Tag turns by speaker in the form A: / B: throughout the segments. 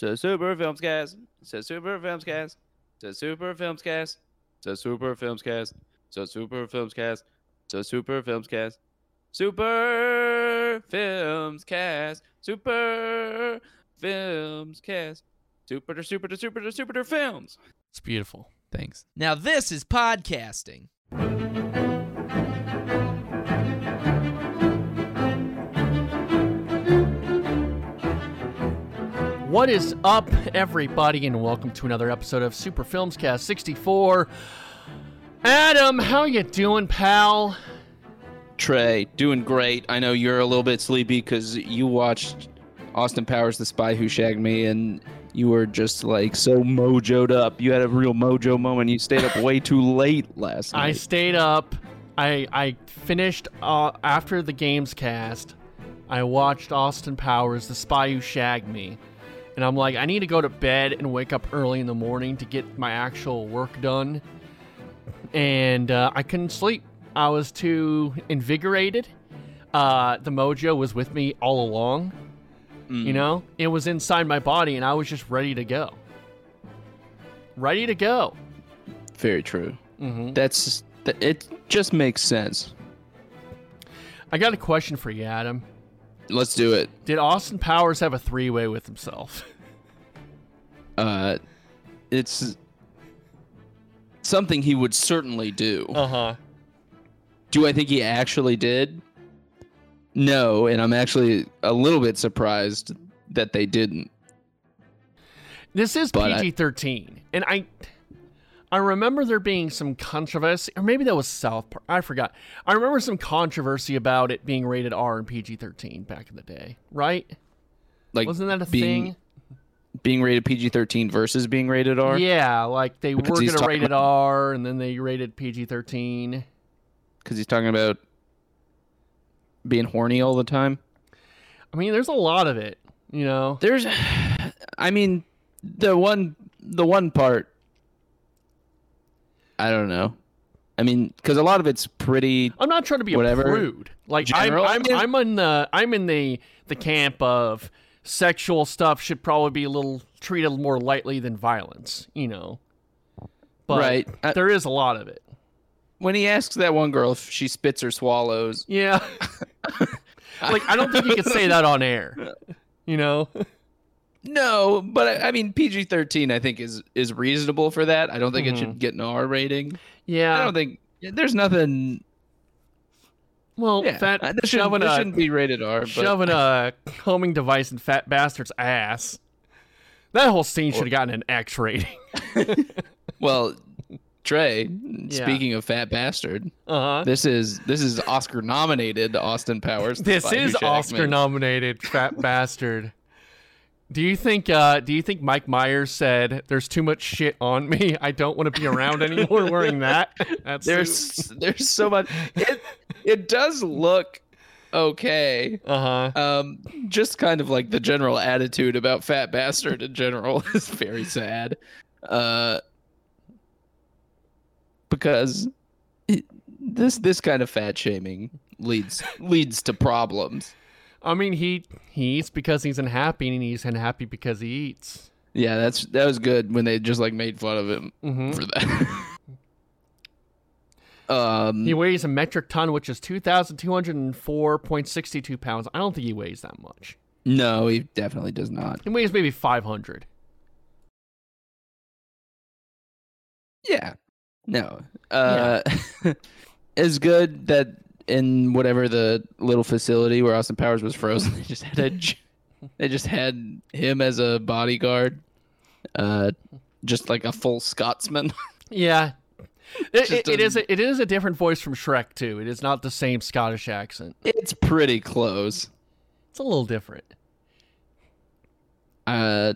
A: So Super Films Cast. So Super Films Cast. So Super Films Cast. So Super Films Cast. So Super Films Cast. So Super Films Cast. Super Films Cast. Super Films Cast. Super super super super films.
B: It's beautiful.
C: Thanks. Now this is podcasting.
B: What is up, everybody, and welcome to another episode of Super Films Cast 64. Adam, how you doing, pal?
A: Trey, doing great. I know you're a little bit sleepy because you watched Austin Powers, The Spy Who Shagged Me, and you were just like so mojoed up. You had a real mojo moment. You stayed up way too late last night.
B: I stayed up. I I finished uh, after the games cast. I watched Austin Powers, The Spy Who Shagged Me, and I'm like, I need to go to bed and wake up early in the morning to get my actual work done. And uh, I couldn't sleep. I was too invigorated. Uh, the mojo was with me all along.
A: Mm.
B: You know, it was inside my body, and I was just ready to go. Ready to go.
A: Very true.
B: hmm
A: That's it. Just makes sense.
B: I got a question for you, Adam.
A: Let's do it.
B: Did Austin Powers have a three way with himself?
A: Uh, it's something he would certainly do.
B: Uh huh.
A: Do I think he actually did? No, and I'm actually a little bit surprised that they didn't.
B: This is PG thirteen, and I, I remember there being some controversy, or maybe that was South Park. I forgot. I remember some controversy about it being rated R and PG thirteen back in the day, right?
A: Like
B: Wasn't that a
A: being
B: thing?
A: being rated PG-13 versus being rated R.
B: Yeah, like they
A: Because
B: were gonna rate it R, and then they rated PG thirteen.
A: because he's talking about being horny all the time.
B: I mean, there's a lot of it, you know.
A: There's, I mean, the one the one part. I don't know. I mean, because a lot of it's pretty.
B: I'm not trying to be
A: Whatever.
B: a prude. Like
A: General,
B: I'm, I'm, I'm in the I'm in the the camp of sexual stuff should probably be a little treated more lightly than violence. You know. But
A: Right. I-
B: there is a lot of it.
A: When he asks that one girl if she spits or swallows,
B: Yeah. like I don't think you could say that on air. You know.
A: no, but I, I mean PG thirteen I think is is reasonable for that. I don't think it should get an R rating.
B: Yeah, I
A: don't think there's nothing.
B: well,
A: Yeah,
B: fat
A: uh, this, shouldn't,
B: shoving
A: this
B: a
A: shouldn't be rated R. But
B: shoving a homing device in fat bastard's ass. That whole scene should have gotten an X rating.
A: well, Trey. Speaking of fat bastard,
B: Uh huh.
A: this is this is Oscar nominated Austin Powers.
B: This is Oscar nominated fat bastard. Do you think uh do you think Mike Myers said there's too much shit on me? I don't want to be around anymore wearing that? That's
A: There's there's so much. It it does look okay.
B: uh-huh.
A: Um, just kind of like the general attitude about fat bastard in general is very sad. Uh, because it, this this kind of fat shaming leads leads to problems.
B: I mean he he eats because he's unhappy and he's unhappy because he eats.
A: Yeah, that's that was good when they just like made fun of him
B: Mhm.
A: for that. um,
B: He weighs a metric ton, which is 2,204.62 pounds. I don't think he weighs that much.
A: no, he definitely does not.
B: He weighs maybe 500.
A: Yeah. No. Uh it's good that in whatever the little facility where Austin Powers was frozen, they just had a they just had him as a bodyguard. Uh just like a full Scotsman.
B: Yeah. It, it, it is a, it is a different voice from Shrek too. It is not the same Scottish accent.
A: it's pretty close.
B: It's a little different.
A: Uh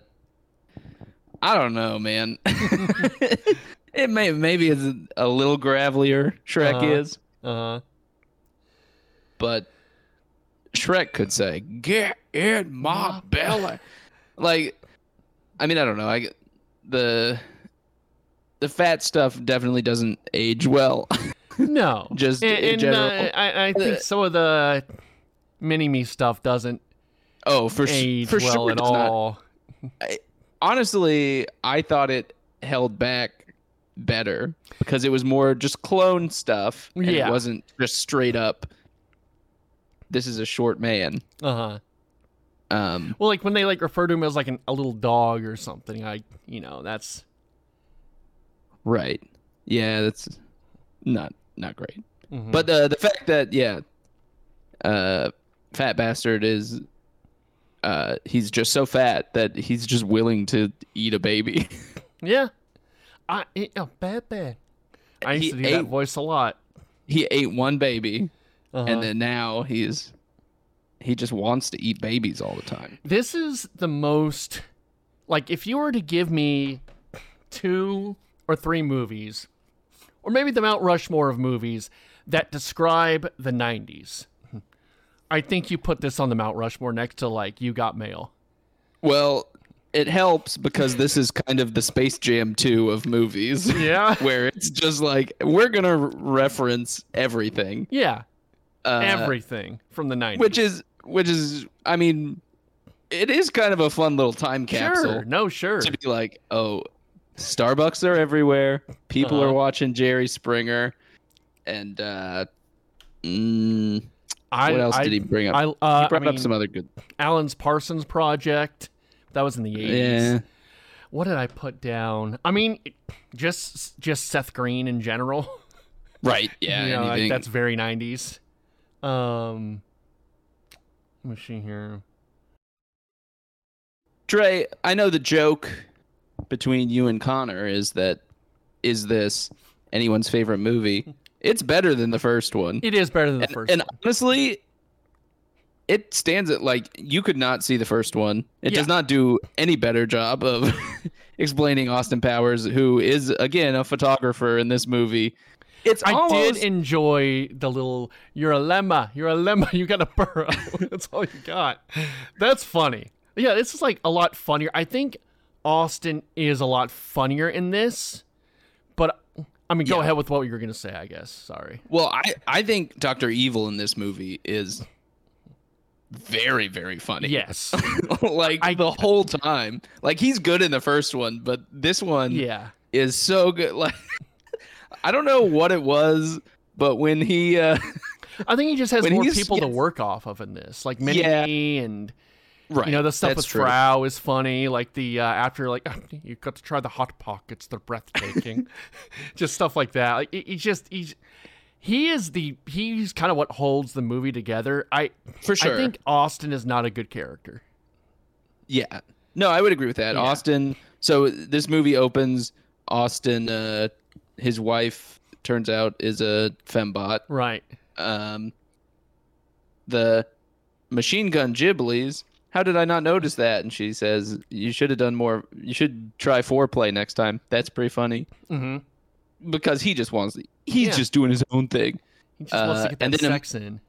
A: I don't know, man. it may maybe it's a, a little gravelier Shrek
B: Uh-huh.
A: is,
B: Uh
A: but Shrek could say, "Get in my belly." Like, I mean, I don't know. I the the fat stuff definitely doesn't age well.
B: no.
A: Just
B: and,
A: in
B: and,
A: general.
B: uh, I, I think
A: Uh,
B: some of the mini me stuff doesn't
A: oh, for
B: age
A: for
B: well
A: sure,
B: at
A: it's not.
B: all.
A: honestly, I thought it held back better because it was more just clone stuff.
B: Yeah.
A: It wasn't just straight up. This is a short man.
B: Uh huh.
A: Um,
B: Well, like when they like refer to him as like an, a little dog or something, I you know that's
A: right. Yeah, that's not not great.
B: mhm.
A: But uh, the fact that yeah, uh, fat bastard is, uh, he's just so fat that he's just willing to eat a baby.
B: yeah, I eat a baby. I used
A: He
B: to do that voice a lot.
A: he ate one baby,
B: Uh-huh.
A: and then now he's he just wants to eat babies all the time.
B: this is the most like if you were to give me two or three movies or maybe the mount rushmore of movies that describe the 90s i think you put this on the mount rushmore next to like you got mail
A: Well, it helps because this is kind of the Space Jam 2 of movies.
B: yeah
A: Where it's just like we're gonna reference everything,
B: yeah
A: uh,
B: everything from the 90s
A: which is which is I mean, it is kind of a fun little time capsule
B: sure no sure
A: to be like, oh, Starbucks are everywhere. People
B: Uh-huh.
A: are watching Jerry Springer, and uh, mm,
B: I,
A: what else
B: I,
A: did he bring up?
B: I, uh,
A: he brought
B: I
A: up some other good.
B: Alan's Parsons project. That was in the 80s.
A: Yeah,
B: What did I put down? I mean, just just Seth Green in general.
A: right. Yeah,
B: you know, like, that's very 90s. Um, let me see here.
A: Dre, I know the joke between you and Connor is that is this anyone's favorite movie? It's better than the first one.
B: It is better than the
A: and,
B: first
A: and
B: one.
A: honestly, it stands at like you could not see the first one. It does not do any better job of explaining Austin Powers, who is again a photographer in this movie. It's
B: I
A: almost,
B: did enjoy the little "You're a lemma, you're a lemma, you got a burrow." That's all you got. That's funny. Yeah, this is like a lot funnier. I think Austin is a lot funnier in this, but I mean, go
A: Yeah.
B: ahead with what you were gonna say. I guess. Sorry.
A: well, I I think Doctor Evil in this movie is very very funny.
B: Yes.
A: like
B: I-
A: the whole time. Like he's good in the first one, but this one
B: yeah.
A: is so good. Like I don't know what it was, but when he uh
B: I think he just has more people to work off of in this, like Mini
A: Yeah.
B: and
A: right,
B: you know the stuff
A: that's
B: with
A: true.
B: Frau is funny. Like the uh, after like you got to try the hot pockets, they're breathtaking, just stuff like that. Like he- he's just he's he is the he's kind of what holds the movie together. I
A: for sure.
B: I think Austin is not a good character.
A: Yeah. No, I would agree with that.
B: Yeah.
A: Austin. So this movie opens. Austin, uh, his wife turns out is a fembot.
B: Right.
A: Um, the machine gun jubblies. How did I not notice that? And she says, "You should have done more. You should try foreplay next time. That's pretty funny."
B: Mm-hmm.
A: Because he just wants. He's
B: Yeah.
A: just doing his own thing.
B: He just wants
A: Uh,
B: to get
A: and
B: that
A: then im-
B: in.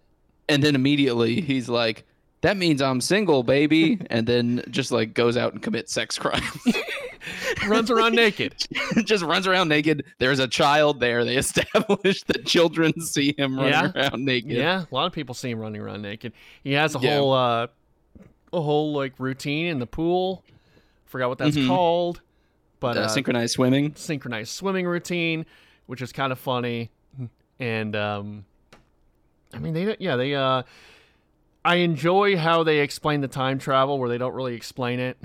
A: And then immediately he's like, "That means I'm single, baby." and then just like goes out and commits sex crimes.
B: Runs around naked.
A: just runs around naked. There's a child there. They establish that children see him running
B: Yeah.
A: around naked.
B: Yeah, a lot of people see him running around naked. He has a
A: Yeah.
B: whole uh a whole like routine in the pool. Forgot what that's
A: Mhm.
B: called. But
A: Uh,
B: uh,
A: synchronized swimming.
B: synchronized swimming routine, which is kind of funny. And um I mean they yeah, they uh I enjoy how they explain the time travel where they don't really explain it.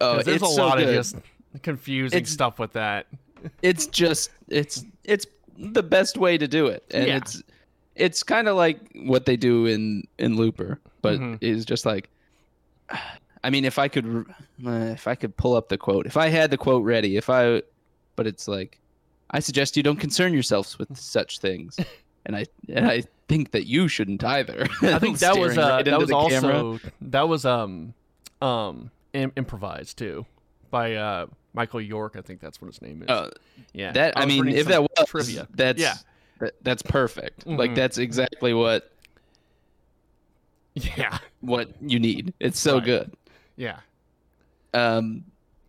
A: Oh,
B: there's
A: it's
B: a
A: so
B: lot
A: good.
B: of just confusing
A: It's-
B: stuff with that.
A: It's just it's it's the best way to do it, and
B: Yeah.
A: it's it's kind of like what they do in in Looper, but
B: Mhm.
A: it's just like. I mean, if I could, uh, if I could pull up the quote, if I had the quote ready, if I, but it's like, I suggest you don't concern yourselves with such things, and I and I think that you shouldn't either.
B: I think that was uh,
A: right
B: that was also
A: camera.
B: that was um um Im- improvised too by uh Michael York. I think that's what his name is.
A: Uh,
B: yeah,
A: that I,
B: was
A: mean, if that was
B: trivia,
A: that's
B: Yeah.
A: that, that's perfect. Like
B: Mhm.
A: that's exactly what
B: yeah,
A: what you need. It's so
B: Right.
A: good.
B: yeah.
A: Um,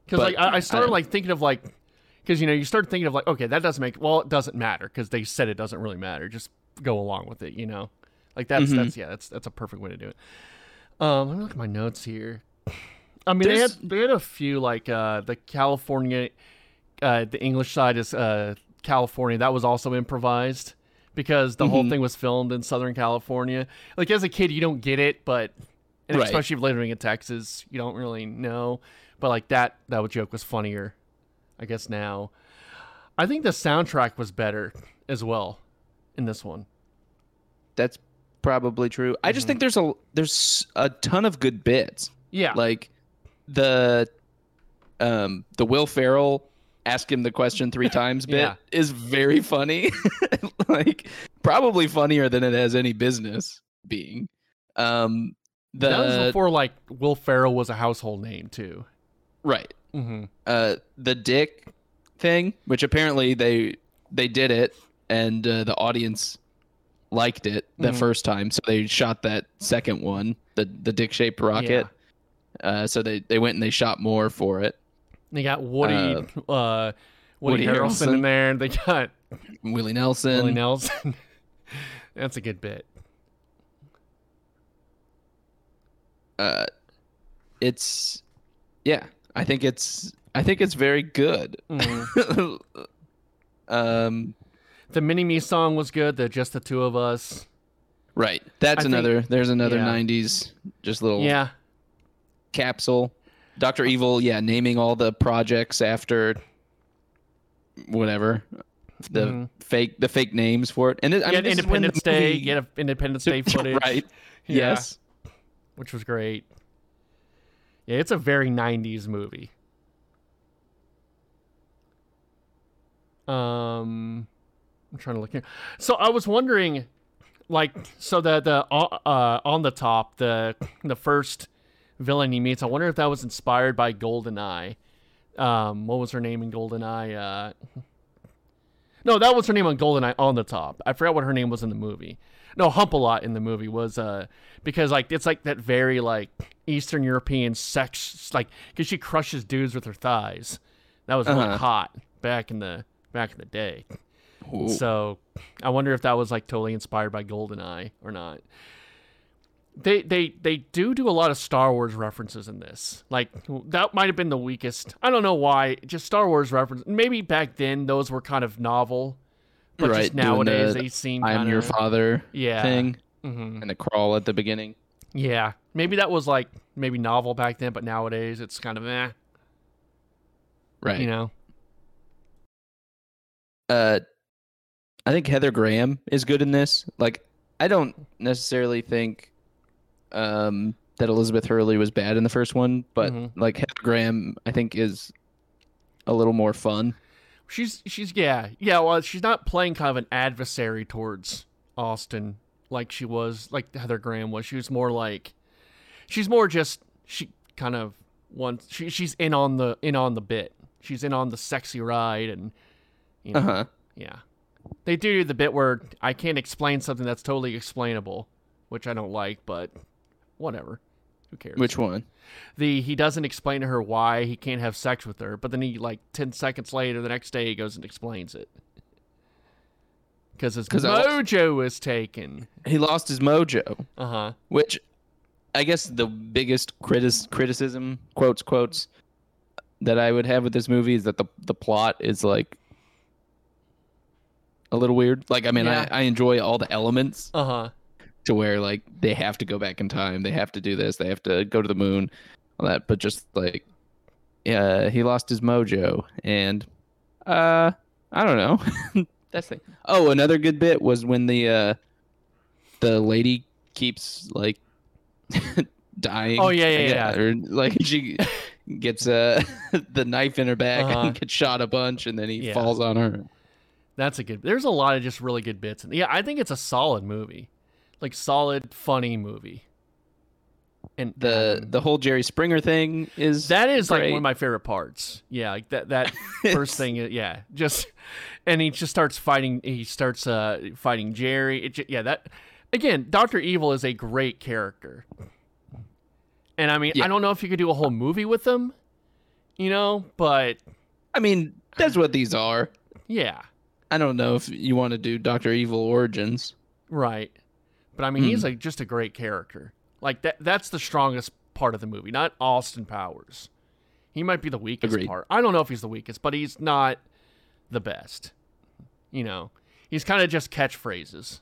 B: Because like I, I started
A: I-
B: like thinking of like because you know you start thinking of like okay that doesn't make well it doesn't matter because they said it doesn't really matter just go along with it you know like that's
A: Mhm.
B: that's yeah that's that's a perfect way to do it. Um, let me look at my notes here. I mean, they had they had a few like uh, the California, uh, the English side is uh, California. That was also improvised because the whole
A: Mhm.
B: thing was filmed in Southern California. Like as a kid, you don't get it, but and
A: Right.
B: especially if living in Texas, you don't really know. But like that that joke was funnier, I guess now. I think the soundtrack was better as well in this one.
A: That's probably true. I just think there's a there's a ton of good bits.
B: Yeah,
A: Like the um the Will Ferrell ask him the question three times bit
B: Yeah.
A: is very funny. like probably funnier than it has any business being. Um the
B: that was before like Will Ferrell was a household name too.
A: right.
B: Mm-hmm.
A: uh the dick thing which apparently they they did it and uh, the audience liked it the
B: Mhm.
A: first time so they shot that second one the the dick shaped rocket uh so they they went and they shot more for it
B: They got Woody, uh, Woody,
A: Woody
B: Harrelson in
A: Harrelson.
B: there. They got
A: willie nelson
B: Willie Nelson. That's a good bit.
A: uh it's yeah i think it's i think it's very good
B: Mhm.
A: um
B: The Mini Me song was good. The Just the Two of Us.
A: right that's
B: I think-
A: another there's another
B: yeah.
A: 90s just little
B: Yeah,
A: capsule. Doctor Evil, yeah, naming all the projects after whatever the
B: Mhm.
A: fake the fake names for it. And it, I
B: you
A: mean,
B: had
A: this is when the
B: Independence Day.
A: movie-
B: You had a Independence Day footage.
A: right?
B: Yeah,
A: Yes,
B: which was great. Yeah, it's a very '90s movie. Um, I'm trying to look here. So I was wondering, like, so the the uh on the top the the first villain he meets. I wonder if that was inspired by Goldeneye. Um, what was her name in Goldeneye? Uh, no, that was her name on Goldeneye on the top. I forgot what her name was in the movie. No, Hump a Lot in the movie was uh because like it's like that very like Eastern European sex like because she crushes dudes with her thighs. That was really
A: Uh-huh.
B: hot back in the back in the day.
A: Ooh.
B: So I wonder if that was like totally inspired by Goldeneye or not. They they they do do a lot of Star Wars references in this. Like that might have been the weakest. I don't know why. Just Star Wars reference. Maybe back then those were kind of novel, but
A: right.
B: just nowadays
A: the
B: they seem.
A: I'm
B: kinda,
A: your father
B: Yeah.
A: thing
B: hmm
A: and the crawl at the beginning.
B: Yeah. Maybe that was like maybe novel back then, but nowadays it's kind of eh.
A: Right.
B: You know.
A: uh I think Heather Graham is good in this. Like I don't necessarily think um that Elizabeth Hurley was bad in the first one, but
B: Mhm.
A: like Heather Graham I think is a little more fun.
B: She's she's yeah yeah. Well, she's not playing kind of an adversary towards Austin like she was like Heather Graham was. She was more like she's more just she kind of wants she she's in on the in on the bit. She's in on the sexy ride and you know
A: Uh-huh.
B: yeah. They do the bit where I can't explain something that's totally explainable, which I don't like, but whatever. Who cares?
A: Which one?
B: the he doesn't explain to her why he can't have sex with her, but then he like ten seconds later, the next day, he goes and explains it because his
A: 'Cause
B: mojo is taken.
A: He lost his mojo,
B: Uh huh.
A: which I guess the biggest critis- criticism, quotes quotes, that I would have with this movie is that the the plot is like a little weird. Like I mean,
B: Yeah.
A: I, I enjoy all the elements
B: Uh huh.
A: To where like they have to go back in time, they have to do this, they have to go to the moon, all that. But just like, yeah, he lost his mojo, and uh, I don't know. That's the. Oh, another good bit was when the uh, the lady keeps like dying.
B: Oh, yeah, yeah, yeah.
A: Or like she gets uh the knife in her back
B: Uh-huh.
A: and gets shot a bunch, and then he
B: Yeah.
A: falls on her.
B: That's a good. There's a lot of just really good bits. And yeah, I think it's a solid movie, like solid, funny movie. And
A: The
B: um,
A: the whole Jerry Springer thing is
B: that is like one of my favorite parts. Yeah, like that that first thing. uh, Yeah, just and he just starts fighting. He starts uh fighting Jerry. It, yeah, that again. Doctor Evil is a great character, and I mean,
A: Yeah.
B: I don't know if you could do a whole movie with him, you know, but
A: I mean, that's what these are.
B: yeah,
A: I don't know if you want to do Doctor Evil origins.
B: right. But I mean, he's like just a great character. Like that. That's the strongest part of the movie, not Austin Powers. He might be the weakest
A: Agreed.
B: part. I don't know if he's the weakest, but he's not the best. You know, he's kind of just catchphrases.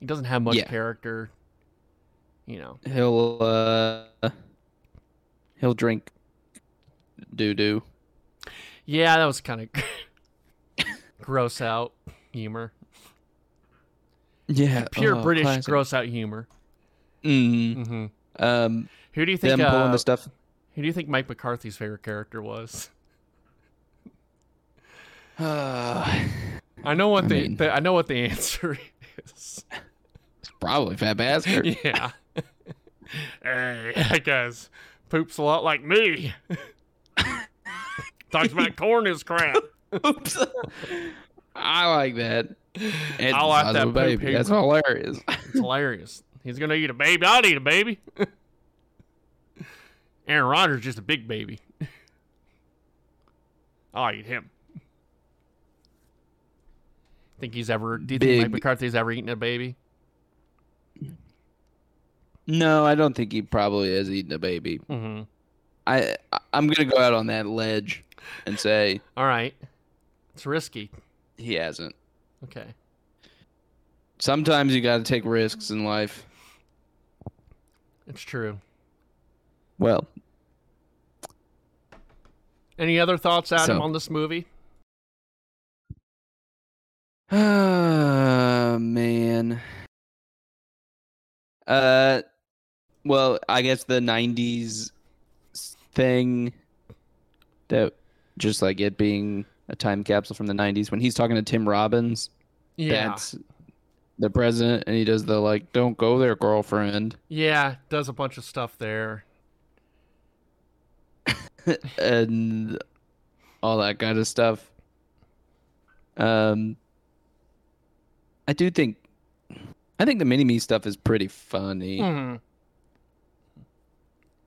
B: He doesn't have much
A: Yeah.
B: character. You know,
A: He'll uh, he'll drink doo doo.
B: yeah, that was kind of gross out humor.
A: Yeah,
B: Pure
A: oh,
B: British
A: classic.
B: gross out humor.
A: Mm.
B: hmm
A: Um,
B: Who do you think?
A: them pulling
B: Uh,
A: the stuff.
B: who do you think Mike McCarthy's favorite character was?
A: Uh,
B: I know what
A: I
B: the,
A: mean-
B: the I know what the answer is.
A: It's probably Fat Bastard.
B: yeah. hey, that guy's poops a lot like me. Talks about corn is crap.
A: Oops. I like that. It's
B: I like that
A: baby. That's hilarious.
B: It's hilarious. He's gonna eat a baby. I'll eat a baby. Aaron Rodgers just a big baby. I'll eat him. Think he's ever? Do you think Mike McCarthy's ever eaten a baby?
A: No, I don't think he probably has eaten a baby.
B: Mm-hmm.
A: I I'm gonna go out on that ledge and say
B: All right. It's risky.
A: He hasn't.
B: Okay.
A: Sometimes you got to take risks in life.
B: It's true.
A: Well,
B: Any other thoughts, Adam,
A: So-
B: on this movie?
A: Ah man. Uh, well, I guess the '90s thing that just like it being a time capsule from the '90s when he's talking to Tim Robbins.
B: Yeah.
A: That's the president, and he does the like, "Don't go there, girlfriend,"
B: Yeah, does a bunch of stuff there.
A: and all that kind of stuff. Um, I do think, I think the mini me stuff is pretty funny.
B: Mhm.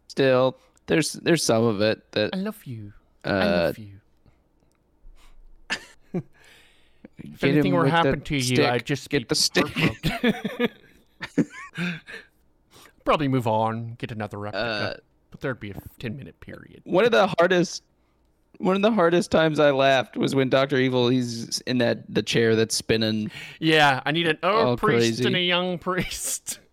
A: Still, there's there's some of it that
B: I love you. I
A: uh,
B: love you. If
A: get
B: anything were
A: the
B: happen to you,
A: stick.
B: I'd just
A: get
B: be
A: the stick.
B: Probably move on, get another replica,
A: Uh,
B: but there'd be a ten minute period.
A: one of the hardest one of the hardest times I laughed was when Doctor Evil he's in that the chair that's spinning.
B: Yeah, I need an old priest and a young priest.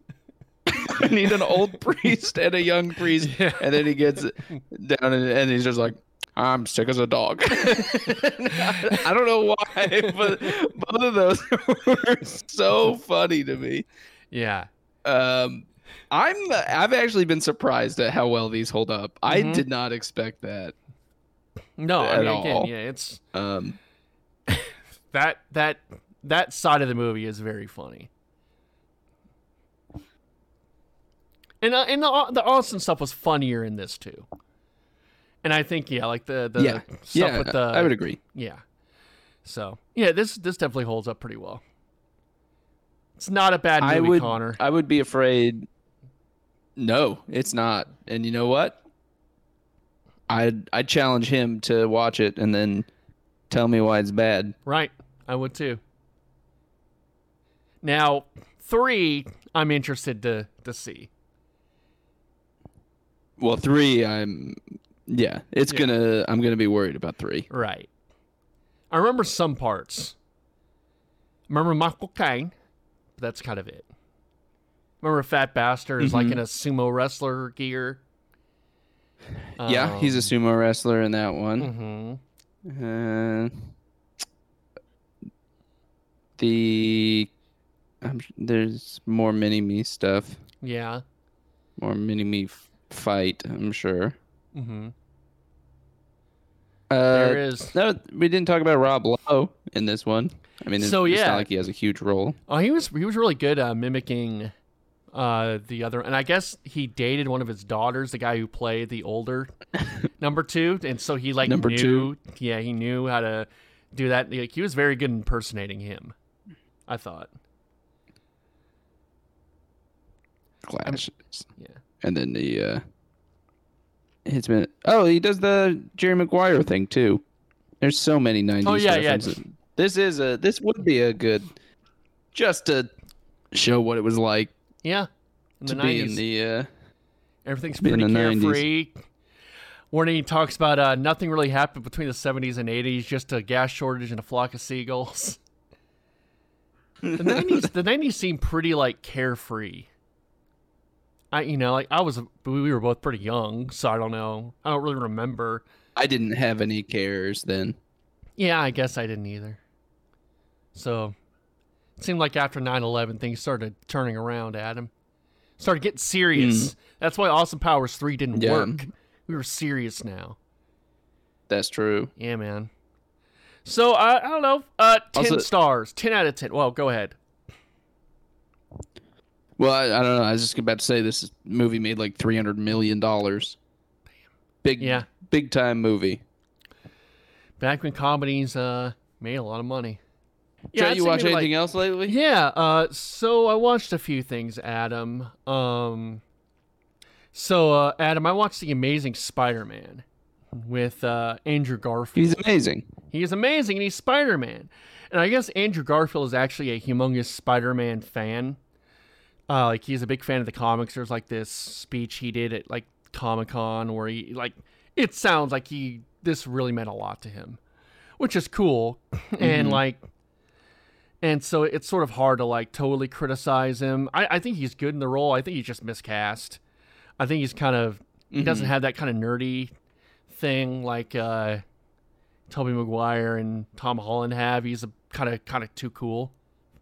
A: I need an old priest and a young priest,
B: Yeah.
A: and then he gets down and, and he's just like, "I'm sick as a dog." I don't know why, but both of those were so funny to me.
B: Yeah,
A: Um, I'm I've actually been surprised at how well these hold up. I
B: Mhm.
A: did not expect that.
B: no, I
A: At
B: mean again,
A: all.
B: yeah, it's
A: Um,
B: that that that side of the movie is very funny. And uh, and the the Austin stuff was funnier in this too. And I think yeah, like the the
A: yeah,
B: stuff
A: yeah,
B: with the
A: I would agree.
B: yeah. So yeah, this this definitely holds up pretty well. It's not a bad movie,
A: I would
B: Connor.
A: I would be afraid. No, it's not. And you know what? I'd I'd challenge him to watch it and then tell me why it's bad.
B: Right, I would too. Now three, I'm interested to to see.
A: Well, three, I'm yeah, it's
B: Yeah.
A: gonna I'm gonna be worried about three.
B: Right. I remember some parts. remember Michael Caine, but that's kind of it. Remember Fat Bastard is like
A: Mhm.
B: in a sumo wrestler gear.
A: yeah, he's a sumo wrestler in that one.
B: hmm
A: Uh, the um, there's more mini me stuff,
B: Yeah.
A: more mini me f- fight. I'm sure.
B: Hmm
A: Uh,
B: there is.
A: No, we didn't talk about Rob Lowe in this one. I mean, it's,
B: So,
A: it's
B: yeah.
A: not like he has a huge role.
B: Oh, he was he was really good uh, mimicking uh, the other, and I guess he dated one of his daughters, the guy who played the older number two, and so he like
A: Number
B: knew,
A: two.
B: yeah, he knew how to do that. Like, he was very good impersonating him. I thought,
A: Clashes.
B: yeah.
A: And then the uh, it's been oh he does the Jerry Maguire thing too. There's so many '90s
B: Oh, yeah, yeah.
A: This is a this would be a good just to show what it was like
B: Yeah, in the
A: to be in
B: nineties.
A: the uh,
B: Everything's
A: In
B: pretty
A: the 90s.
B: carefree. When he talks about uh, nothing really happened between the 70s and 80s, just a gas shortage and a flock of seagulls. the 90s, the 90s seemed pretty like carefree. I, you know, like I was, we were both pretty young, so I don't know. I don't really remember.
A: I didn't have any cares then.
B: Yeah, I guess I didn't either. So, it seemed like after 9/11 things started turning around. Adam started getting serious. That's why Awesome Powers three didn't
A: Yeah.
B: work. We were serious now.
A: That's true.
B: Yeah, man. So uh, I don't know. Uh, ten
A: Also-
B: stars, ten out of ten. Well, go ahead.
A: Well, I, I don't know. I was just about to say this movie made like three hundred million dollars. Big,
B: Yeah.
A: big time movie.
B: Back when comedies uh made a lot of money.
A: Yeah,
B: I'd
A: you watch
B: maybe, like-
A: anything else lately?
B: Yeah, uh, so I watched a few things, Adam. Um, so uh, Adam, I watched The Amazing Spider-Man with uh, Andrew Garfield.
A: He's amazing.
B: He is amazing, and he's Spider-Man. And I guess Andrew Garfield is actually a humongous Spider-Man fan. Uh, like he's a big fan of the comics. There's like this speech he did at like Comic Con where he like it sounds like he this really meant a lot to him, which is cool. And
A: Mhm.
B: like, and so it's sort of hard to like totally criticize him. I, I think he's good in the role. I think he's just miscast. I think he's kind of he doesn't have that kind of nerdy thing like uh Tobey Maguire and Tom Holland have. He's a kind of kind of too cool,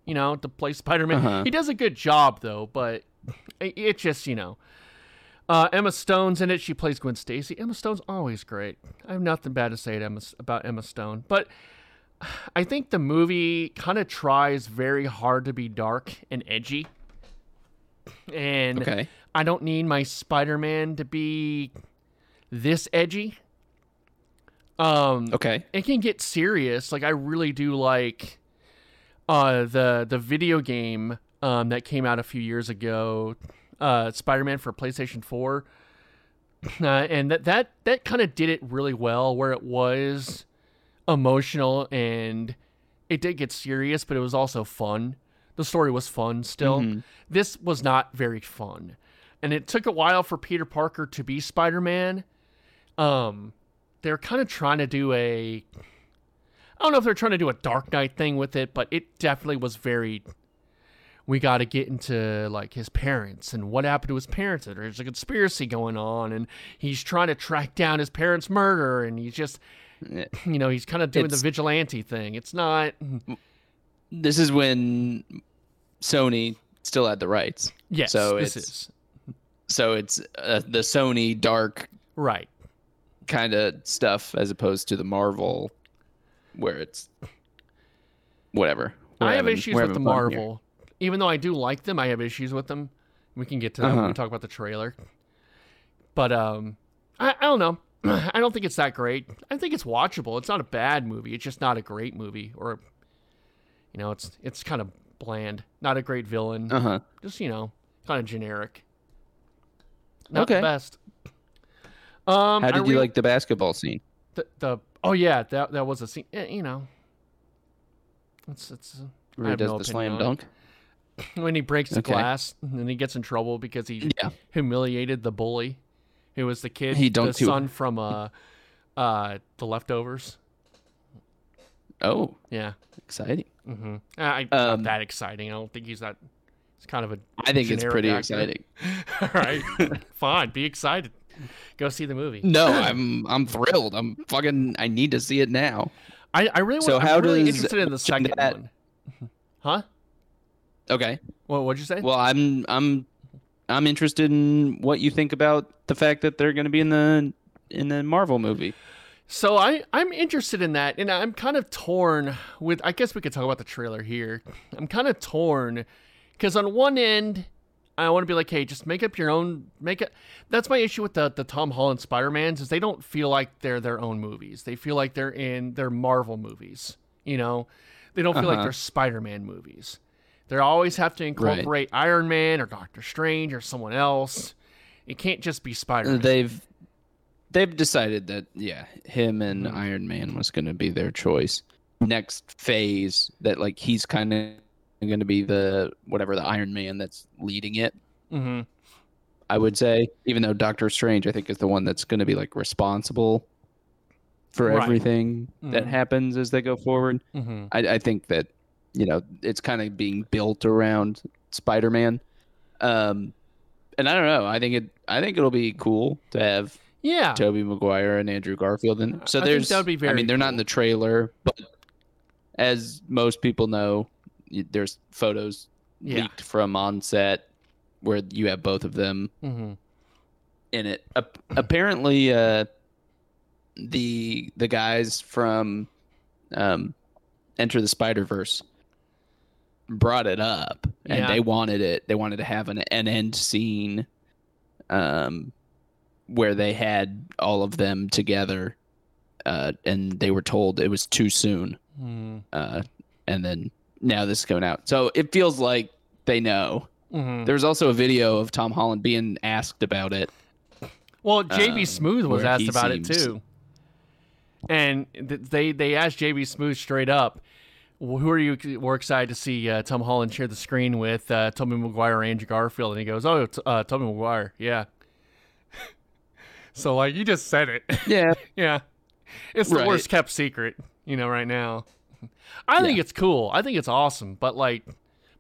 B: you know, to play Spider-Man.
A: Uh-huh.
B: He does a good job though, but it, it just, you know. Uh, Emma Stone's in it. She plays Gwen Stacy. Emma Stone's always great. I have nothing bad to say to Emma, about Emma Stone, but I think the movie kind of tries very hard to be dark and edgy. And
A: Okay.
B: I don't need my Spider-Man to be this edgy. Um,
A: Okay.
B: it can get serious. Like I really do like uh the the video game um that came out a few years ago, uh Spider-Man for PlayStation 4. Uh, and that that that kind of did it really well where it was emotional and it did get serious, but it was also fun. The story was fun still.
A: Mhm.
B: This was not very fun. And it took a while for Peter Parker to be Spider-Man. Um they're kind of trying to do a I don't know if they're trying to do a Dark Knight thing with it, but it definitely was very we got to get into like his parents and what happened to his parents and there's a conspiracy going on and he's trying to track down his parents' murder and he's just you know, he's kind of doing
A: It's-
B: the vigilante thing. It's not
A: This is when Sony still had the rights.
B: yes,
A: So
B: this
A: it's-
B: is
A: So it's uh, the Sony dark
B: right.
A: kind of stuff as opposed to the Marvel where it's whatever.
B: I have issues with the
A: fun here.
B: Marvel. Even though I do like them, I have issues with them. We can get to that when we
A: Uh-huh.
B: talk about the trailer. But um I, I don't know. I don't think it's that great. I think it's watchable. It's not a bad movie. It's just not a great movie or you know, it's it's kind of bland. Not a great villain.
A: Uh-huh.
B: Just, you know, kind of generic. Not
A: Okay.
B: the best. Um
A: How did you like the basketball scene?
B: the, the Oh yeah, that that was a scene. eh, You know. It's it's uh,
A: Where he does
B: no
A: the slam dunk?
B: when he breaks the
A: Okay.
B: glass and then he gets in trouble because he
A: Yeah.
B: humiliated the bully who was the kid
A: He
B: the
A: dunked too.
B: son from uh uh the leftovers
A: Oh,
B: yeah
A: exciting.
B: mm-hmm. I,
A: Um,
B: not that exciting i don't think he's that it's kind of a
A: I think it's pretty
B: actor.
A: exciting.
B: all right fine be excited go see the movie
A: No, I'm I'm thrilled. I'm fucking I need to see it now.
B: i, I really
A: So
B: want,
A: how
B: I'm really
A: does
B: interested in the second
A: that-
B: one huh
A: Okay.
B: what what'd you say
A: Well, I'm I'm I'm interested in what you think about the fact that they're going to be in the in the Marvel movie.
B: So I I'm interested in that, and I'm kind of torn with. I guess we could talk about the trailer here. I'm kind of torn because on one end, I want to be like, hey, just make up your own. Make it. That's my issue with the the Tom Holland Spider Mans is they don't feel like they're their own movies. They feel like they're in their Marvel movies. You know, they don't feel like
A: Uh-huh.
B: they're Spider Man movies. They always have to incorporate Iron Man or Doctor Strange or someone else. It can't just be Spider Man.
A: They've they've decided that yeah, him and
B: Mhm.
A: Iron Man was going to be their choice. Next phase that like he's kind of going to be the whatever the Iron Man that's leading it.
B: mm-hmm.
A: I would say, even though Doctor Strange, I think, is the one that's going to be like responsible for
B: Right.
A: everything that
B: Mhm.
A: happens as they go forward.
B: Mm-hmm.
A: I, I think that you know it's kind of being built around Spider-Man, um, and I don't know. I think it. I think it'll be cool to have
B: Yeah.
A: Tobey Maguire and Andrew Garfield in. So
B: I
A: there's.
B: that would be very I
A: mean, they're not in the trailer, but as most people know, there's photos
B: Yeah.
A: leaked from on set where you have both of them
B: Mm-hmm.
A: in it. Ap- apparently, uh, the the guys from um, Into the Spider Verse brought it up, and
B: Yeah.
A: they wanted it. They wanted to have an an end scene, um, where they had all of them together, uh, and they were told it was too soon.
B: Mm-hmm.
A: Uh, and then now this is coming out, so it feels like they know.
B: Mm-hmm.
A: There was also a video of Tom Holland being asked about it.
B: Well, JB
A: um,
B: Smooth was asked about it too, and th- they they asked JB Smoove straight up, "Who are you more excited to see uh, Tom Holland share the screen with, uh, Tobey Maguire or Andrew Garfield?" And he goes, "Oh, t- uh, Tobey Maguire, yeah." so like you just said it,
A: Yeah,
B: yeah. It's the
A: Right.
B: worst kept secret, you know, right now. I think it's cool. I think it's awesome, but like,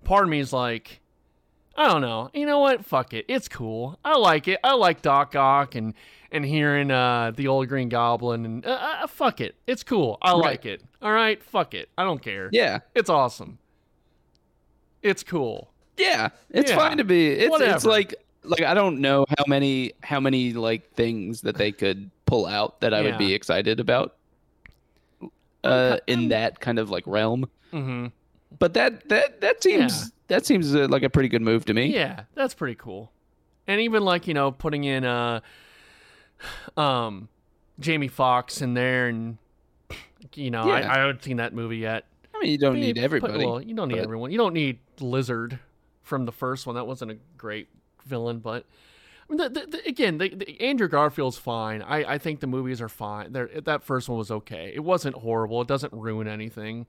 B: part of me is like, I don't know. You know what? Fuck it. It's cool. I like it. I like Doc Ock and and hearing uh, the old Green Goblin and uh, uh, fuck it. It's cool. I
A: Right.
B: like it. All right. Fuck it. I don't care.
A: yeah.
B: It's awesome. It's cool.
A: Yeah, it's
B: Yeah,
A: fine to be. It's it's like like I don't know how many how many like things that they could pull out that I would be excited about. Uh, in that kind of like realm,
B: Mm-hmm.
A: but that that that seems that seems uh, like a pretty good move to me.
B: Yeah, that's pretty cool. And even like, you know, putting in uh um Jamie Foxx in there and you know,
A: Yeah.
B: I, I haven't seen that movie yet.
A: I mean, you don't
B: But-
A: need
B: but,
A: everybody.
B: well, you don't need
A: but-
B: everyone. You don't need Lizard from the first one. That wasn't a great villain, but I mean, the, the, the, again, the, the, Andrew Garfield's fine. I, I think the movies are fine. They're, that first one was okay. It wasn't horrible. It doesn't ruin anything.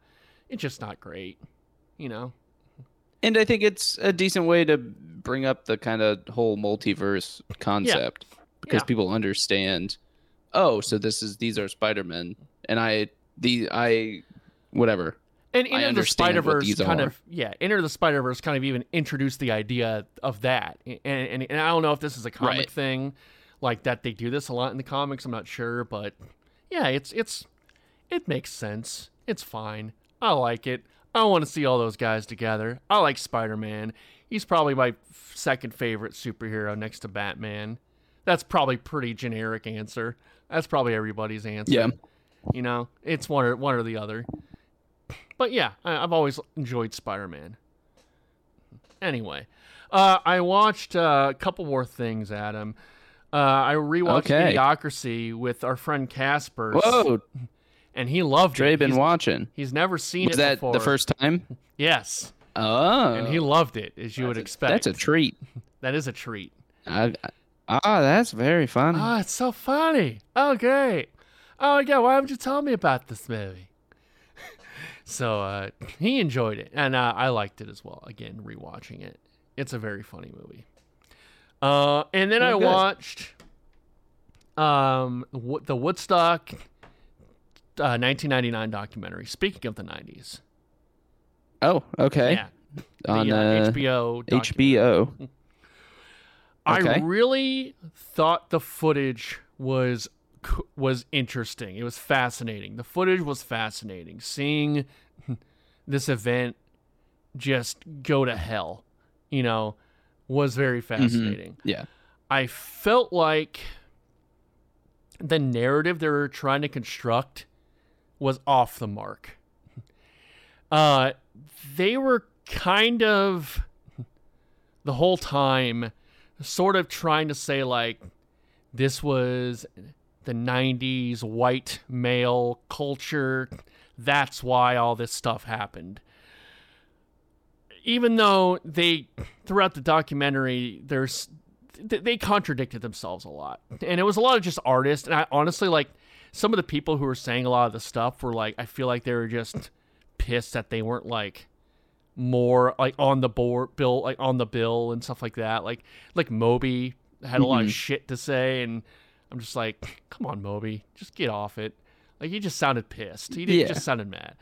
B: It's just not great, you know.
A: and I think it's a decent way to bring up the kind of whole multiverse concept because
B: Yeah.
A: people understand. Oh, so this is these are Spider Men, and I the I whatever.
B: And Into the Spider Verse kind
A: are.
B: of yeah, Into the Spider Verse kind of even introduced the idea of that, and, and and I don't know if this is a comic
A: Right.
B: thing, like that they do this a lot in the comics. I'm not sure, but yeah, it's it's it makes sense. It's fine. I like it. I want to see all those guys together. I like Spider Man. He's probably my f- second favorite superhero next to Batman. That's probably pretty generic answer. That's probably everybody's answer.
A: Yeah.
B: You know, it's one or one or the other. But yeah, I, I've always enjoyed Spider-Man. Anyway, uh, I watched uh, a couple more things, Adam. Uh, I rewatched
A: Okay.
B: Idiocracy with our friend Casper,
A: Whoa,
B: and he loved it.
A: Dre
B: it.
A: been
B: He's,
A: watching.
B: he's never seen
A: Was
B: it
A: that
B: before.
A: the first time?
B: Yes,
A: Oh,
B: and he loved it, as you would expect.
A: That's a treat.
B: that is a treat.
A: I, I- ah, that's very fun.
B: Oh, it's so funny. Oh, great. Oh, yeah. Why haven't you told me about this movie? So uh, he enjoyed it, and uh, I liked it as well. Again, rewatching it, it's a very funny movie. Uh, and then
A: Oh,
B: I
A: good.
B: watched um, the Woodstock uh, 1999 documentary. Speaking of the 90s,
A: oh, okay.
B: yeah,
A: On
B: the, uh,
A: uh,
B: HBO.
A: HBO.
B: I
A: Okay.
B: really thought the footage was was interesting. It was fascinating. The footage was fascinating. Seeing this event just go to hell, you know, was very fascinating.
A: Yeah.
B: I felt like the narrative they were trying to construct was off the mark. Uh, they were kind of the whole time sort of trying to say like this was the 90s white male culture. That's why all this stuff happened. Even though they throughout the documentary there's they contradicted themselves a lot. And it was a lot of just artists. And i honestly like some of the people who were saying a lot of the stuff were like i feel like they were just pissed that they weren't like more like on the board bill like on the bill and stuff like that. Like like moby had a lot of
A: Mhm.
B: shit to say, and I'm just like, come on, Moby, just get off it. Like he just sounded pissed. He
A: Yeah.
B: just sounded mad.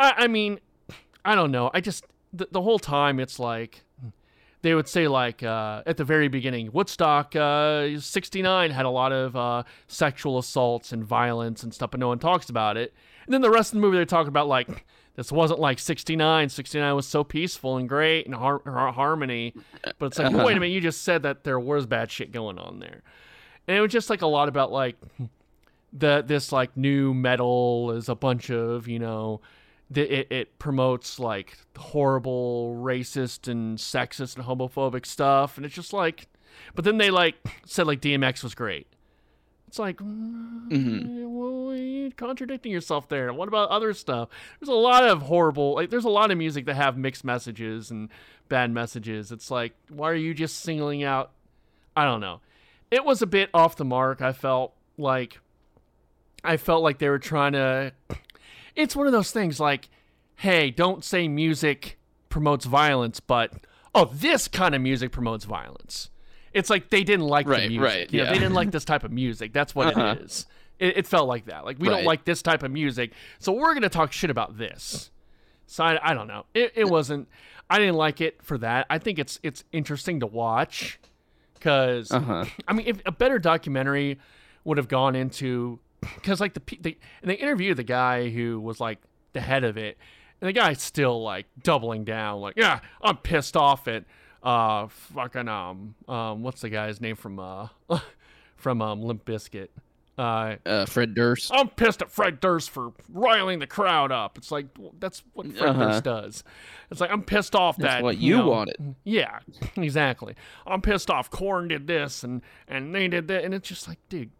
B: I, I mean, I don't know. I just the, the whole time it's like they would say like uh, at the very beginning, Woodstock uh, '69 had a lot of uh, sexual assaults and violence and stuff, but no one talks about it. And then the rest of the movie, they're talking about like this wasn't like '69. '69 was so peaceful and great and har- har- harmony. But it's like,
A: Uh-huh.
B: wait a minute, you just said that there was bad shit going on there, and it was just like a lot about like the this like nu metal is a bunch of you know th- it, it promotes like horrible racist and sexist and homophobic stuff. And it's just like but then they like said like dmx was great. It's like
A: Mhm.
B: well, you're contradicting yourself there. What about other stuff? There's a lot of horrible like there's a lot of music that have mixed messages and bad messages. It's like why are you just singling out i don't know it was a bit off the mark i felt like I felt like they were trying to. It's one of those things like, hey, don't say music promotes violence, but oh, this kind of music promotes violence. It's like they didn't like the music.
A: right,
B: You know,
A: yeah.
B: they didn't like this type of music. That's what
A: Uh-huh.
B: it is. It, it felt like that. Like we don't like this type of music, so we're gonna talk shit about this. So I, I don't know. It, it wasn't. I didn't like it for that. I think it's it's interesting to watch because
A: Uh-huh.
B: I mean, if a better documentary would have gone into because like the they and they interviewed the guy who was like the head of it, and the guy's still like doubling down, like yeah, I'm pissed off at uh fucking um um what's the guy's name from uh from um Limp Bizkit. Uh,
A: Uh, Fred Durst.
B: I'm pissed at Fred Durst for riling the crowd up. It's like that's what Fred
A: Uh-huh.
B: Durst does. It's like I'm pissed off
A: That's
B: that
A: what you
B: know,
A: wanted.
B: yeah, exactly. I'm pissed off. Korn did this and and they did that, and it's just like, dude,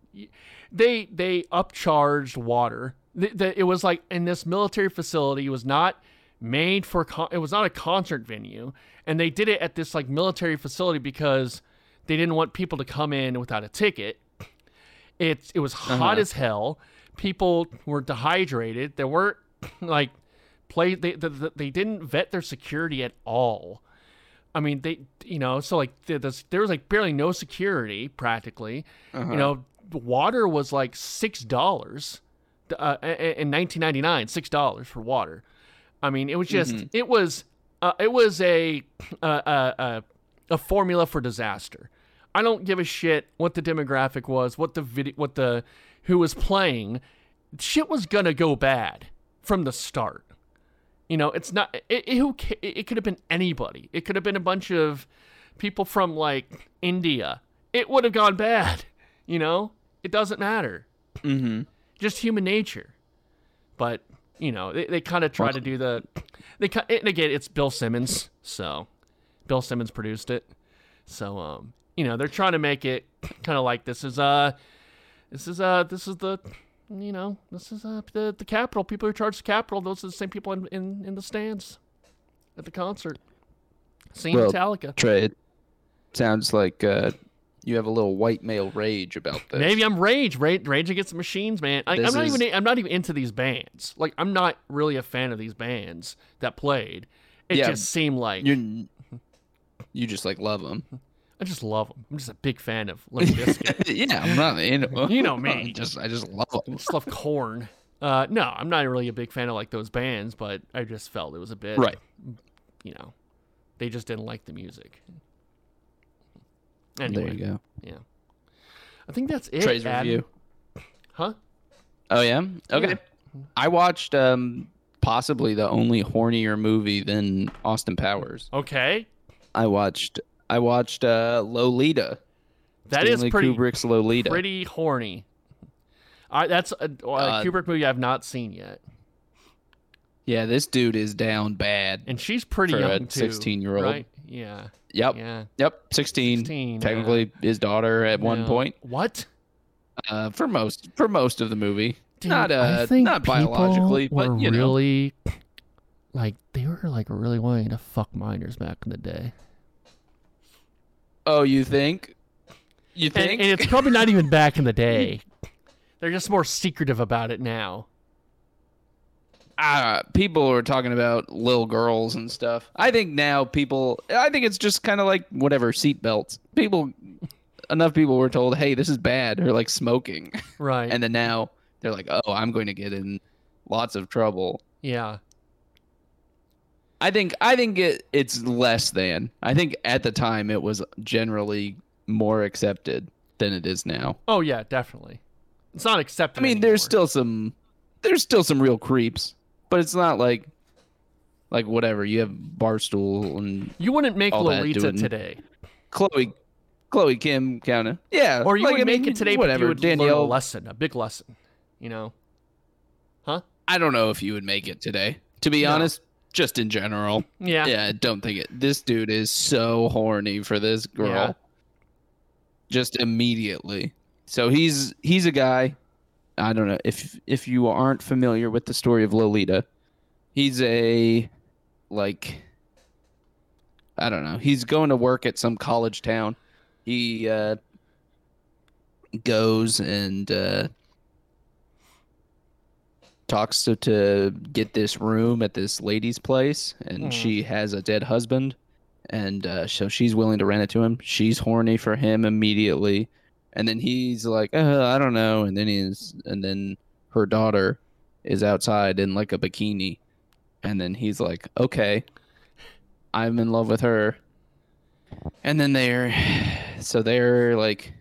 B: they they upcharged water. Th- th- It was like in this military facility. It was not made for. Con- it was not a concert venue, and they did it at this like military facility because they didn't want people to come in without a ticket. It it was hot
A: Uh-huh.
B: as hell. People were dehydrated. There weren't like play. They, they they didn't vet their security at all. I mean, they you know so like there, there's- there was like barely no security practically.
A: Uh-huh.
B: You know, water was like six dollars uh, in 1999. Six dollars for water. I mean, it was just
A: Mhm.
B: it was uh, it was a a, a a a formula for disaster. I don't give a shit what the demographic was, what the video, what the who was playing. Shit was gonna go bad from the start. You know, it's not. It, it, who ca- it could have been anybody. It could have been a bunch of people from like India. It would have gone bad. You know, it doesn't matter.
A: Mm-hmm.
B: Just human nature. But you know, they, they kind of try to do the. They and again, it's Bill Simmons, so Bill Simmons produced it. So um, you know, they're trying to make it kind of like this is uh, this is uh, this is the you know, this is uh, the the capital People who charge the capital those are the same people in in, in the stands at the concert. Seeing
A: Well,
B: Metallica.
A: Trey, it sounds like uh, you have a little white male rage about this.
B: Maybe I'm rage, rage, rage against the machines, man. I, I'm not
A: is-
B: even, I'm not even into these bands. Like, I'm not really a fan of these bands that played. It
A: Yeah,
B: just seemed like
A: you you just like love them.
B: I just love them. I'm just a big fan of Limp Bizkit.
A: yeah, I'm not. You know,
B: You know me.
A: I just I just love
B: I
A: them.
B: just love Korn. Uh, no, I'm not really a big fan of like those bands, but I just felt it was a bit,
A: Right.
B: You know, they just didn't like the music.
A: There
B: Anyway,
A: you go.
B: yeah, I think that's it.
A: Trey's
B: Adam.
A: review.
B: huh?
A: Oh yeah. Okay.
B: Yeah.
A: I watched um possibly the only hornier movie than Austin Powers.
B: Okay,
A: I watched I watched uh Lolita.
B: that is
A: Stanley
B: pretty
A: Kubrick's Lolita.
B: pretty horny. I that's a, a
A: Uh,
B: Kubrick movie I've not seen yet,
A: Yeah, this dude is down bad.
B: and she's pretty
A: For a
B: young too.
A: 16-year-old.
B: right? Yeah,
A: Yep.
B: yeah.
A: Yep. 16.
B: 16,
A: Technically his daughter at one point.
B: What?
A: Uh for most for most of the movie.
B: Dude,
A: not uh not biologically, but you know.
B: really like they were like really wanting to fuck minors back in the day.
A: Oh, you think? You
B: And,
A: think?
B: and it's probably not even back in the day. They're just more secretive about it now.
A: uh, people are talking about little girls and stuff. I think now people, I think it's just kind of like whatever seatbelts. People enough people were told, "Hey, this is bad," or like smoking,
B: Right.
A: and then now they're like, "Oh, I'm going to get in lots of trouble."
B: yeah.
A: I think I think it it's less than. I think at the time it was generally more accepted than it is now.
B: Oh yeah, definitely. It's not accepted.
A: I mean, there's still some there's still some real creeps, but it's not like like whatever. You have Barstool and
B: You wouldn't make Lolita today,
A: Chloe Chloe Kim kind of. Yeah.
B: or you
A: like,
B: would
A: I
B: make
A: mean,
B: it today,
A: whatever.
B: but you would learn a lesson, a big lesson. You know. Huh?
A: I don't know if you would make it today. To be
B: No.
A: honest, just in general.
B: Yeah.
A: Yeah, I don't think it. This dude is so horny for this girl.
B: Yeah.
A: Just immediately. So he's he's a guy. I don't know if if you aren't familiar with the story of Lolita. He's a like I don't know. He's going to work at some college town. He uh goes and uh talks to, to get this room at this lady's place and
B: Mhm.
A: she has a dead husband and uh, so she's willing to rent it to him she's horny for him immediately and then he's like uh, i don't know and then he's and then her daughter is outside in like a bikini and then he's like okay i'm in love with her and then they're so they're like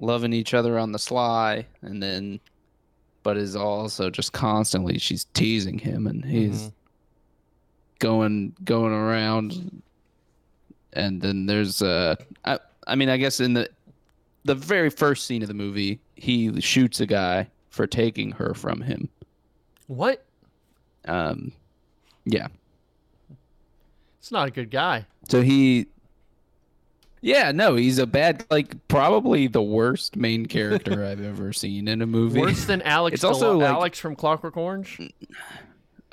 A: loving each other on the sly and then but is also just constantly she's teasing him and he's
B: Mhm.
A: going going around and then there's uh I, I mean i guess in the the very first scene of the movie he shoots a guy for taking her from him
B: What?
A: um yeah
B: It's not a good guy.
A: so he yeah no he's a bad like probably the worst main character i've ever seen in a movie
B: Worse than Alex.
A: It's also
B: Delo-
A: like-
B: Alex from Clockwork Orange.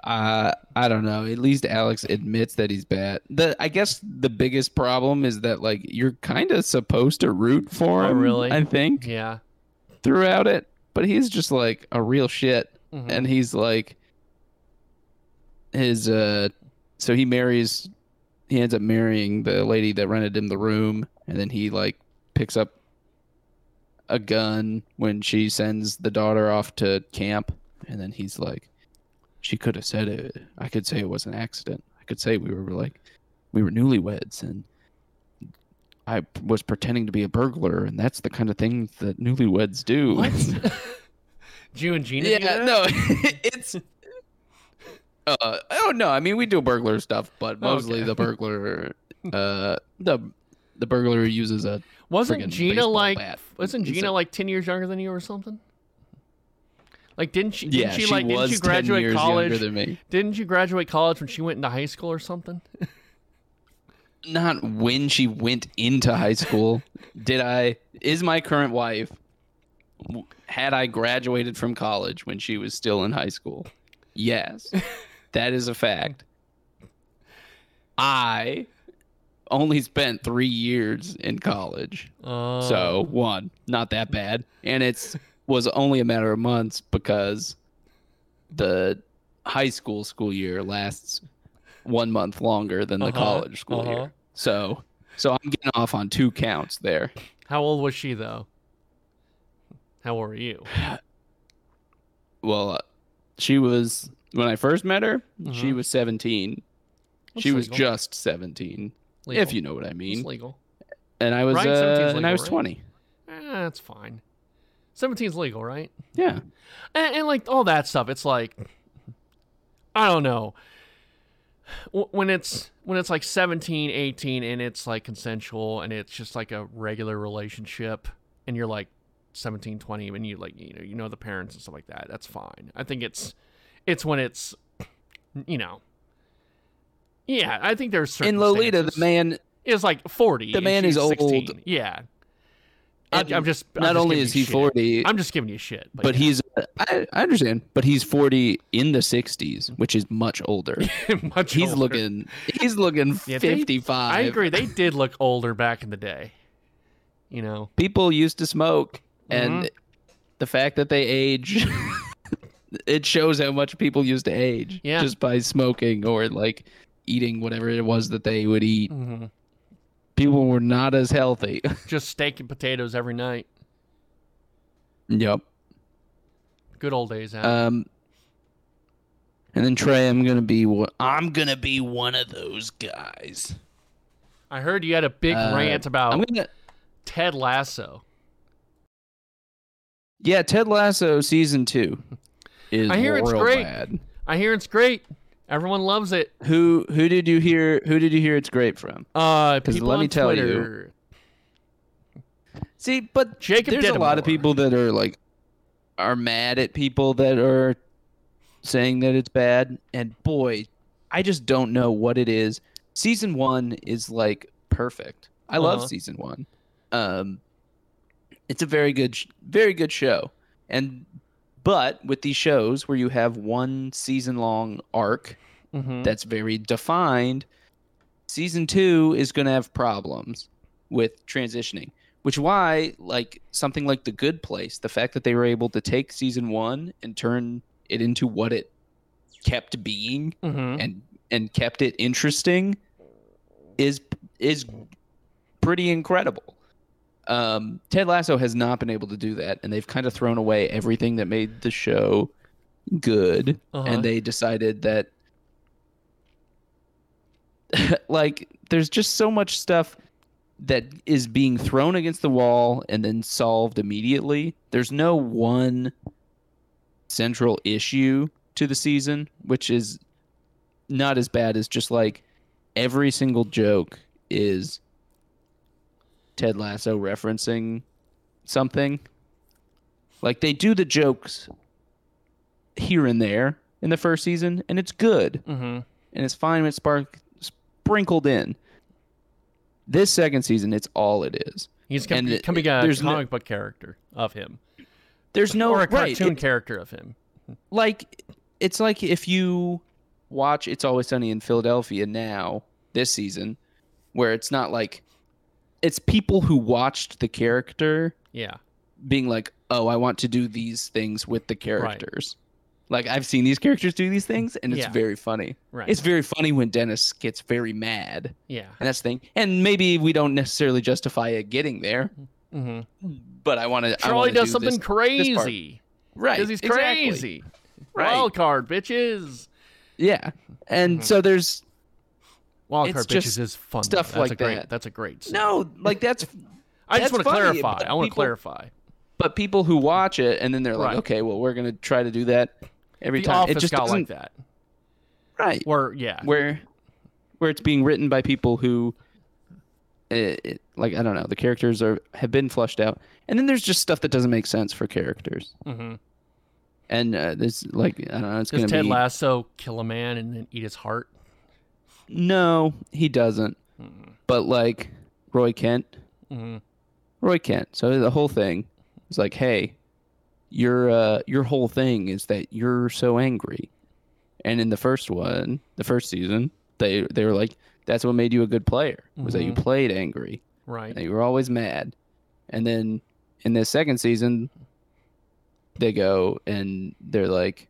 A: uh i don't know at least alex admits that he's bad the i guess the biggest problem is that like you're kind of supposed to root for
B: Oh,
A: him
B: really?
A: i think
B: Yeah.
A: throughout it but he's just like a real shit
B: Mhm.
A: and he's like his uh so he marries he ends up marrying the lady that rented him the room and then he like picks up a gun when she sends the daughter off to camp and then he's like she could have said it i could say it was an accident i could say we were like we were newlyweds and i was pretending to be a burglar and that's the kind of thing that newlyweds do
B: What? Did you and Gina? do
A: yeah, no, it's. Uh, oh no, I mean we do burglar stuff, but mostly
B: Okay.
A: the burglar, uh, the the burglar uses a.
B: Wasn't Gina like?
A: bat.
B: Wasn't Gina like ten years younger than you or something? Like, didn't she? Didn't
A: Yeah,
B: she,
A: she,
B: like?
A: was
B: Didn't
A: 10
B: graduate
A: years
B: college?
A: younger than me.
B: Didn't you graduate college when she went into high school or something?
A: Not when she went into high school. Did I? Is my current wife? Had I graduated from college when she was still in high school? Yes, that is a fact. I only spent three years in college.
B: Uh,
A: So one, not that bad, and it's was only a matter of months because the high school school year lasts one month longer than the
B: Uh-huh,
A: college school
B: uh-huh.
A: year. So, so I'm getting off on two counts there.
B: how old was she though? How old were you?
A: Well, uh, she was when I first met her. She
B: Mhm.
A: was 17.
B: That's
A: she was just 17,
B: Legal.
A: if you know what I
B: It's
A: mean.
B: legal.
A: And I was
B: Right, 17 is
A: uh, and I
B: legal,
A: was
B: right?
A: 20.
B: Eh, that's fine. 17's legal, right?
A: Yeah.
B: and, and like all that stuff it's like i don't know when it's when it's like 17 18 and it's like consensual and it's just like a regular relationship and you're like 17 20 and you like you know you know the parents and stuff like that that's fine i think it's it's when it's you know yeah i think there's certain.
A: In Lolita, the man
B: is like 40
A: the man is
B: she's 16.
A: old.
B: yeah
A: And
B: i'm just I'm
A: not
B: just
A: only is he
B: shit.
A: 40,
B: i'm just giving you shit but,
A: but
B: yeah.
A: he's I, I understand but he's 40 in the 60s which is much older
B: Much
A: he's
B: older.
A: looking he's looking
B: Yeah, they-
A: 55
B: I agree. They did look older back in the day. You know.
A: people used to smoke and
B: Mhm.
A: the fact that they age it shows how much people used to age
B: Yeah.
A: just by smoking or like eating whatever it was that they would eat
B: Mhm.
A: people were not as healthy.
B: Just steak and potatoes every night.
A: yep.
B: Good old days, Adam.
A: Um, and then Trey, I'm gonna be what I'm gonna be one of those guys.
B: I heard you had a big
A: uh,
B: rant about
A: I'm gonna
B: Ted Lasso.
A: yeah, Ted Lasso season two is
B: I hear it's great.
A: bad.
B: I hear it's great. Everyone loves it.
A: Who who did you hear? Who did you hear it's great from?
B: Uh,
A: 'Cause
B: people
A: let me tell you, See, but
B: Jacob
A: there's a lot of people that are like are mad at people that are saying that it's bad, and boy, I just don't know what it is. Season one is like perfect. I love
B: Uh-huh.
A: season one. Um, it's a very good, very good show, and but with these shows where you have one season long arc
B: Mhm.
A: that's very defined. Season two is going to have problems with transitioning, which why like something like The Good Place, the fact that they were able to take season one and turn it into what it kept being
B: Mhm.
A: and and kept it interesting is is pretty incredible. Um, Ted Lasso has not been able to do that, and they've kind of thrown away everything that made the show good
B: Uh-huh.
A: and they decided that like there's just so much stuff that is being thrown against the wall and then solved immediately there's no one central issue to the season which is not as bad as just like every single joke is ted lasso referencing something like they do the jokes here and there in the first season, and it's good
B: Mhm.
A: and it's fine when it's spark sprinkled in. This second season, it's all it is.
B: He's com-
A: it-
B: becoming a
A: there's no-
B: comic book character of him,
A: There's no
B: or a
A: right,
B: cartoon
A: it-
B: character of him.
A: like it's like if you watch It's Always Sunny in Philadelphia now this season, where it's not like it's people who watched the character
B: Yeah.
A: being like, "Oh, I want to do these things with the characters." Right. Like I've seen these characters do these things, and it's
B: Yeah.
A: very funny.
B: Right.
A: It's very funny when Dennis gets very mad,
B: yeah.
A: and that's the thing. And maybe we don't necessarily justify it getting there,
B: hmm
A: but I want to.
B: Charlie does something
A: part.
B: crazy
A: right?
B: because he's
A: exactly.
B: crazy.
A: Right.
B: Wild card bitches.
A: Yeah, and so there's
B: Wild card bitches is fun.
A: stuff
B: though. that's
A: like
B: a great.
A: that.
B: That's a great. scene.
A: no like that's.
B: I just want to clarify. I want to clarify.
A: But people who watch it and then they're like,
B: Right.
A: okay, well, we're gonna try to do that every
B: The
A: time.
B: Office
A: it just
B: got like that.
A: right.
B: Where yeah.
A: where where it's being written by people who it, it- like I don't know the characters are have been flushed out and then there's just stuff that doesn't make sense for characters
B: hmm
A: and uh, there's like I don't know it's
B: Does
A: gonna
B: Ted
A: be
B: Lasso kill a man and then eat his heart?
A: No he doesn't
B: Mhm.
A: but like Roy Kent
B: hmm
A: Roy Kent so the whole thing is like hey your uh your whole thing is that you're so angry and in the first one the first season they they were like that's what made you a good player was that you
B: Mhm.
A: played angry
B: Right.
A: and you were always mad. And then in the second season, they go and they're like,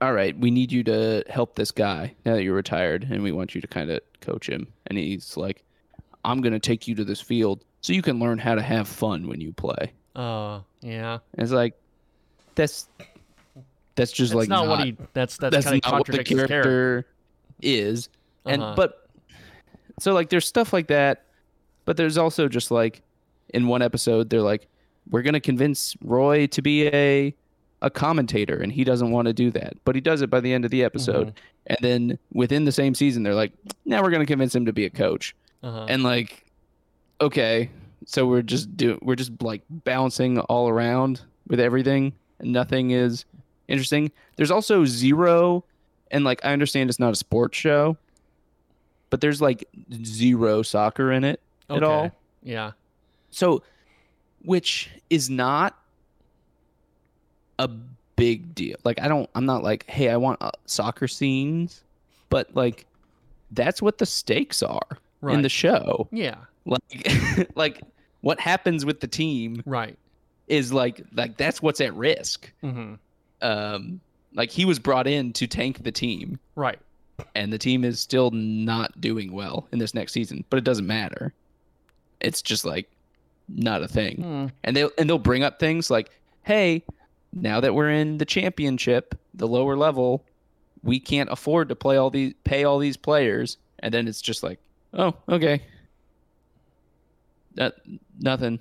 A: "All right, we need you to help this guy now that you're retired, and we want you to kind of coach him." And he's like, "I'm gonna take you to this field so you can learn how to have fun when you play."
B: Uh, yeah.
A: And it's like, that's that's just
B: That's
A: like
B: not, what he. That's that's,
A: that's
B: kind of
A: not what the
B: character.
A: character is and
B: Uh-huh.
A: but so like there's stuff like that but there's also just like in one episode they're like we're going to convince roy to be a a commentator and he doesn't want to do that but he does it by the end of the episode
B: Mm-hmm.
A: and then within the same season they're like now we're going to convince him to be a coach
B: Uh-huh.
A: and like okay so we're just do we're just like bouncing all around with everything and nothing is interesting there's also zero and like i understand it's not a sports show but there's like zero soccer in it at all
B: Yeah.
A: so which is not a big deal like i don't i'm not like hey i want uh, soccer scenes but like that's what the stakes are in the show
B: Yeah.
A: like like what happens with the team
B: Right.
A: is like like that's what's at risk
B: hmm
A: um like he was brought in to tank the team
B: Right.
A: and the team is still not doing well in this next season, but it doesn't matter. It's just like not a thing.
B: Hmm.
A: And they and they'll bring up things like, "Hey, now that we're in the championship, the lower level, we can't afford to play all these pay all these players." And then it's just like, "Oh, okay." That nothing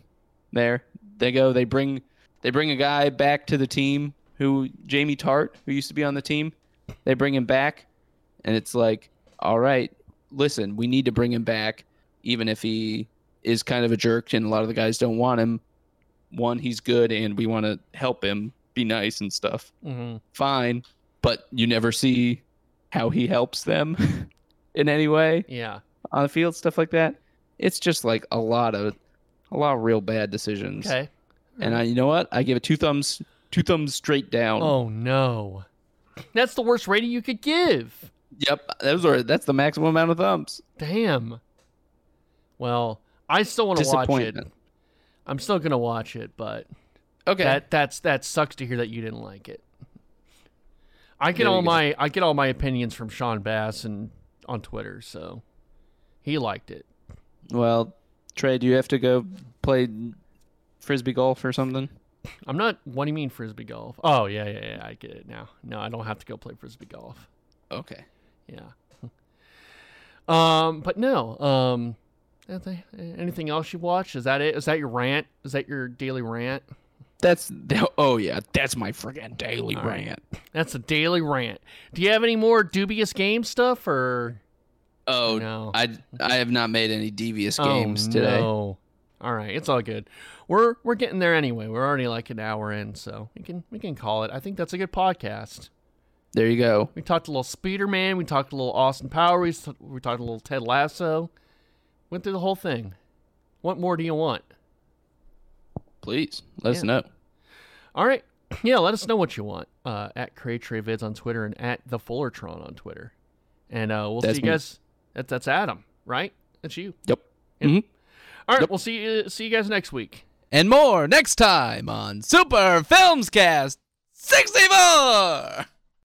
A: there. They go, they bring they bring a guy back to the team who Jamie Tartt, who used to be on the team. They bring him back and it's like, "All right, listen, we need to bring him back even if he is kind of a jerk and a lot of the guys don't want him. One, he's good and we want to help him be nice and stuff.
B: hmm
A: Fine, but you never see how he helps them in any way
B: Yeah.
A: on the field, stuff like that. It's just like a lot of a lot of real bad decisions.
B: Okay.
A: And I, you know what? I give it two thumbs, two thumbs straight down.
B: Oh no. That's the worst rating you could give.
A: Yep, those are that's the maximum amount of thumbs.
B: Damn. Well, I still want to watch it. I'm still gonna watch it, but
A: Okay.
B: that that's that sucks to hear that you didn't like it. I get
A: There
B: all
A: go.
B: my I get all my opinions from Sean Bass and on Twitter, so he liked it.
A: well, Trey, do you have to go play frisbee golf or something?
B: I'm not. What do you mean frisbee golf? Oh yeah, yeah, yeah. I get it now. No, I don't have to go play frisbee golf.
A: Okay.
B: Yeah. Um, but no. Um, anything- anything else you watched? Is that it? Is that your rant? Is that your daily rant?
A: That's oh yeah, that's my friggin' daily
B: All right.
A: rant.
B: That's a daily rant. Do you have any more dubious game stuff or?
A: Oh
B: No.
A: I I have not made any devious
B: Oh,
A: games today.
B: No. All right, it's all good. We're we're getting there anyway. We're already like an hour in, so we can we can call it. I think that's a good podcast.
A: There you go.
B: We talked a little Spider-Man. We talked a little Austin Powers. We, we talked a little Ted Lasso. Went through the whole thing. What more do you want?
A: Please let us know.
B: All right. Yeah, let us know what you want. Uh, at Vids on Twitter and at the Fullertron on Twitter. And uh, we'll
A: That's
B: see you
A: me.
B: guys. That, that's Adam, right? That's you.
A: Yep.
B: Yep.
A: Mhm.
B: All right.
A: Yep.
B: We'll see you, see you guys next week.
C: And more next time on Super Films Cast 64!